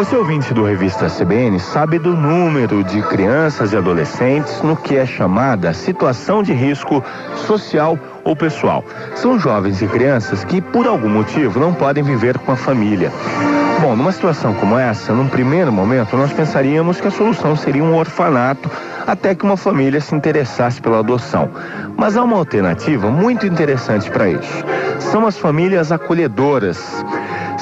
Você ouvinte do Revista CBN sabe do número de crianças e adolescentes no que é chamada situação de risco social ou pessoal. São jovens e crianças que, por algum motivo, não podem viver com a família. Bom, numa situação como essa, num primeiro momento, nós pensaríamos que a solução seria um orfanato até que uma família se interessasse pela adoção. Mas há uma alternativa muito interessante para isso. São as famílias acolhedoras.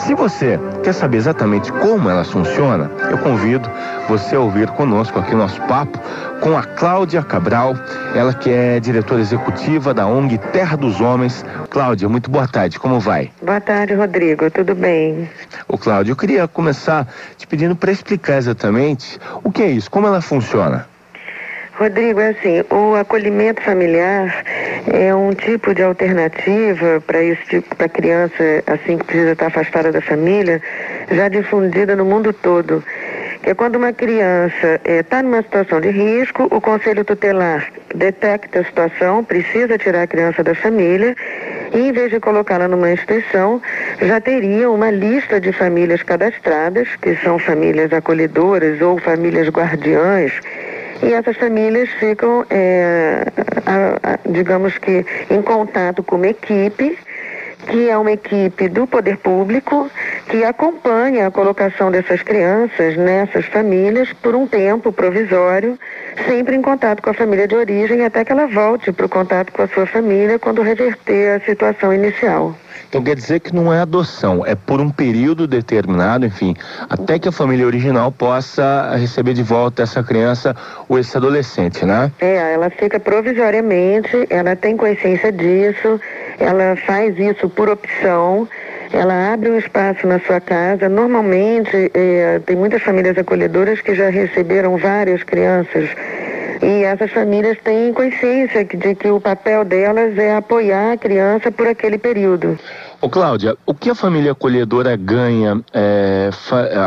Se você quer saber exatamente como elas funcionam, eu convido você a ouvir conosco aqui nosso papo com a Cláudia Cabral, ela que é diretora executiva da ONG Terra dos Homens. Cláudia, muito boa tarde, como vai? Boa tarde, Rodrigo, tudo bem? Ô Cláudia, eu queria começar te pedindo para explicar exatamente o que é isso, como ela funciona. Rodrigo, é assim, o acolhimento familiar é um tipo de alternativa para esse tipo, para criança assim que precisa estar afastada da família, já difundida no mundo todo. Que é quando uma criança está eh, numa situação de risco, o conselho tutelar detecta a situação, precisa tirar a criança da família e em vez de colocá-la numa instituição, já teria uma lista de famílias cadastradas, que são famílias acolhedoras ou famílias guardiãs e essas famílias ficam, é, a, a, digamos que, em contato com uma equipe, que é uma equipe do poder público, que acompanha a colocação dessas crianças nessas famílias por um tempo provisório, sempre em contato com a família de origem, até que ela volte para o contato com a sua família quando reverter a situação inicial. Então quer dizer que não é adoção, é por um período determinado, enfim, até que a família original possa receber de volta essa criança ou esse adolescente, né? É, ela fica provisoriamente, ela tem consciência disso, ela faz isso por opção. Ela abre um espaço na sua casa. Normalmente, é, tem muitas famílias acolhedoras que já receberam várias crianças e essas famílias têm consciência de que o papel delas é apoiar a criança por aquele período. Ô Cláudia, o que a família acolhedora ganha é,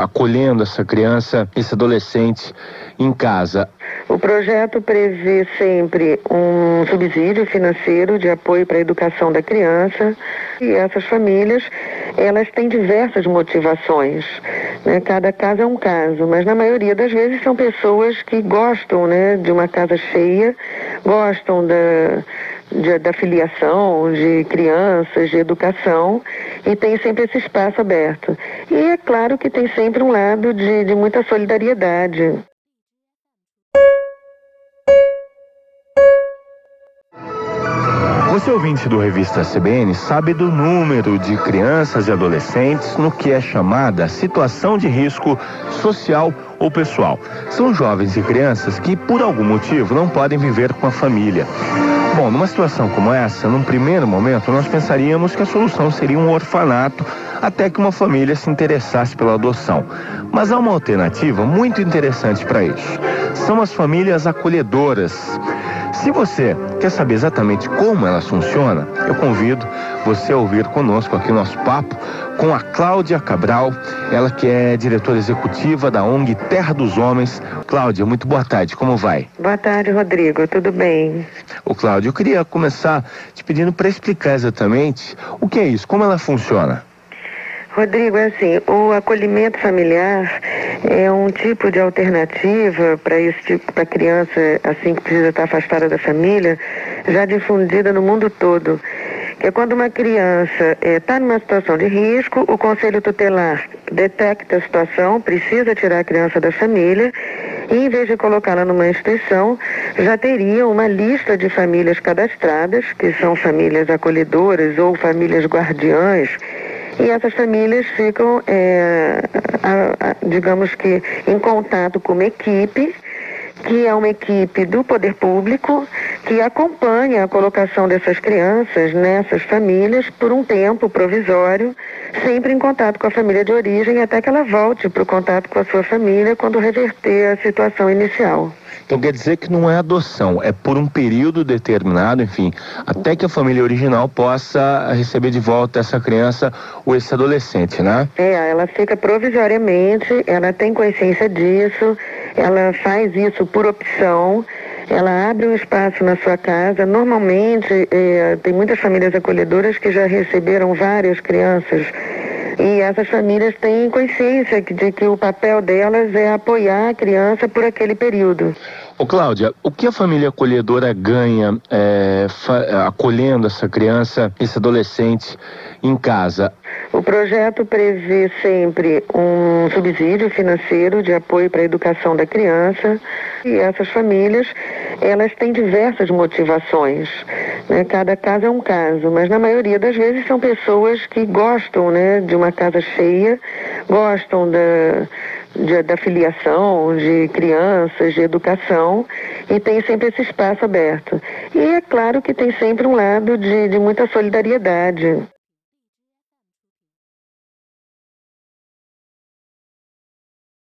acolhendo essa criança, esse adolescente em casa? O projeto prevê sempre um subsídio financeiro de apoio para a educação da criança e essas famílias elas têm diversas motivações. Né? Cada caso é um caso, mas na maioria das vezes são pessoas que gostam né, de uma casa cheia, gostam da, de, da filiação de crianças, de educação, e tem sempre esse espaço aberto. E é claro que tem sempre um lado de, de muita solidariedade. Você ouvinte do Revista CBN sabe do número de crianças e adolescentes no que é chamada situação de risco social ou pessoal. São jovens e crianças que, por algum motivo, não podem viver com a família. Bom, numa situação como essa, num primeiro momento, nós pensaríamos que a solução seria um orfanato até que uma família se interessasse pela adoção. Mas há uma alternativa muito interessante para isso. São as famílias acolhedoras. Se você quer saber exatamente como elas funcionam, eu convido você a ouvir conosco aqui nosso papo com a Cláudia Cabral, ela que é diretora executiva da ONG Terra dos Homens. Cláudia, muito boa tarde, como vai? Boa tarde, Rodrigo, tudo bem? Ô Cláudia, eu queria começar te pedindo para explicar exatamente o que é isso, como ela funciona. Rodrigo, é assim, o acolhimento familiar é um tipo de alternativa para esse tipo, para criança assim que precisa estar afastada da família, já difundida no mundo todo. Que é quando uma criança está eh, numa situação de risco, o conselho tutelar detecta a situação, precisa tirar a criança da família e em vez de colocá-la numa instituição, já teria uma lista de famílias cadastradas, que são famílias acolhedoras ou famílias guardiãs e essas famílias ficam, é, a, a, digamos que, em contato com uma equipe, que é uma equipe do poder público, que acompanha a colocação dessas crianças nessas famílias por um tempo provisório, sempre em contato com a família de origem, até que ela volte para o contato com a sua família quando reverter a situação inicial. Então quer dizer que não é adoção, é por um período determinado, enfim, até que a família original possa receber de volta essa criança ou esse adolescente, né? É, ela fica provisoriamente, ela tem consciência disso, ela faz isso por opção. Ela abre um espaço na sua casa. Normalmente, é, tem muitas famílias acolhedoras que já receberam várias crianças E essas famílias têm consciência de que o papel delas é apoiar a criança por aquele período. Ô Cláudia, o que a família acolhedora ganha é, acolhendo essa criança, esse adolescente em casa? O projeto prevê sempre um subsídio financeiro de apoio para a educação da criança e essas famílias elas têm diversas motivações. Né? Cada caso é um caso, mas na maioria das vezes são pessoas que gostam né, de uma casa cheia, gostam da de, da filiação de crianças, de educação, e tem sempre esse espaço aberto. E é claro que tem sempre um lado de, de muita solidariedade.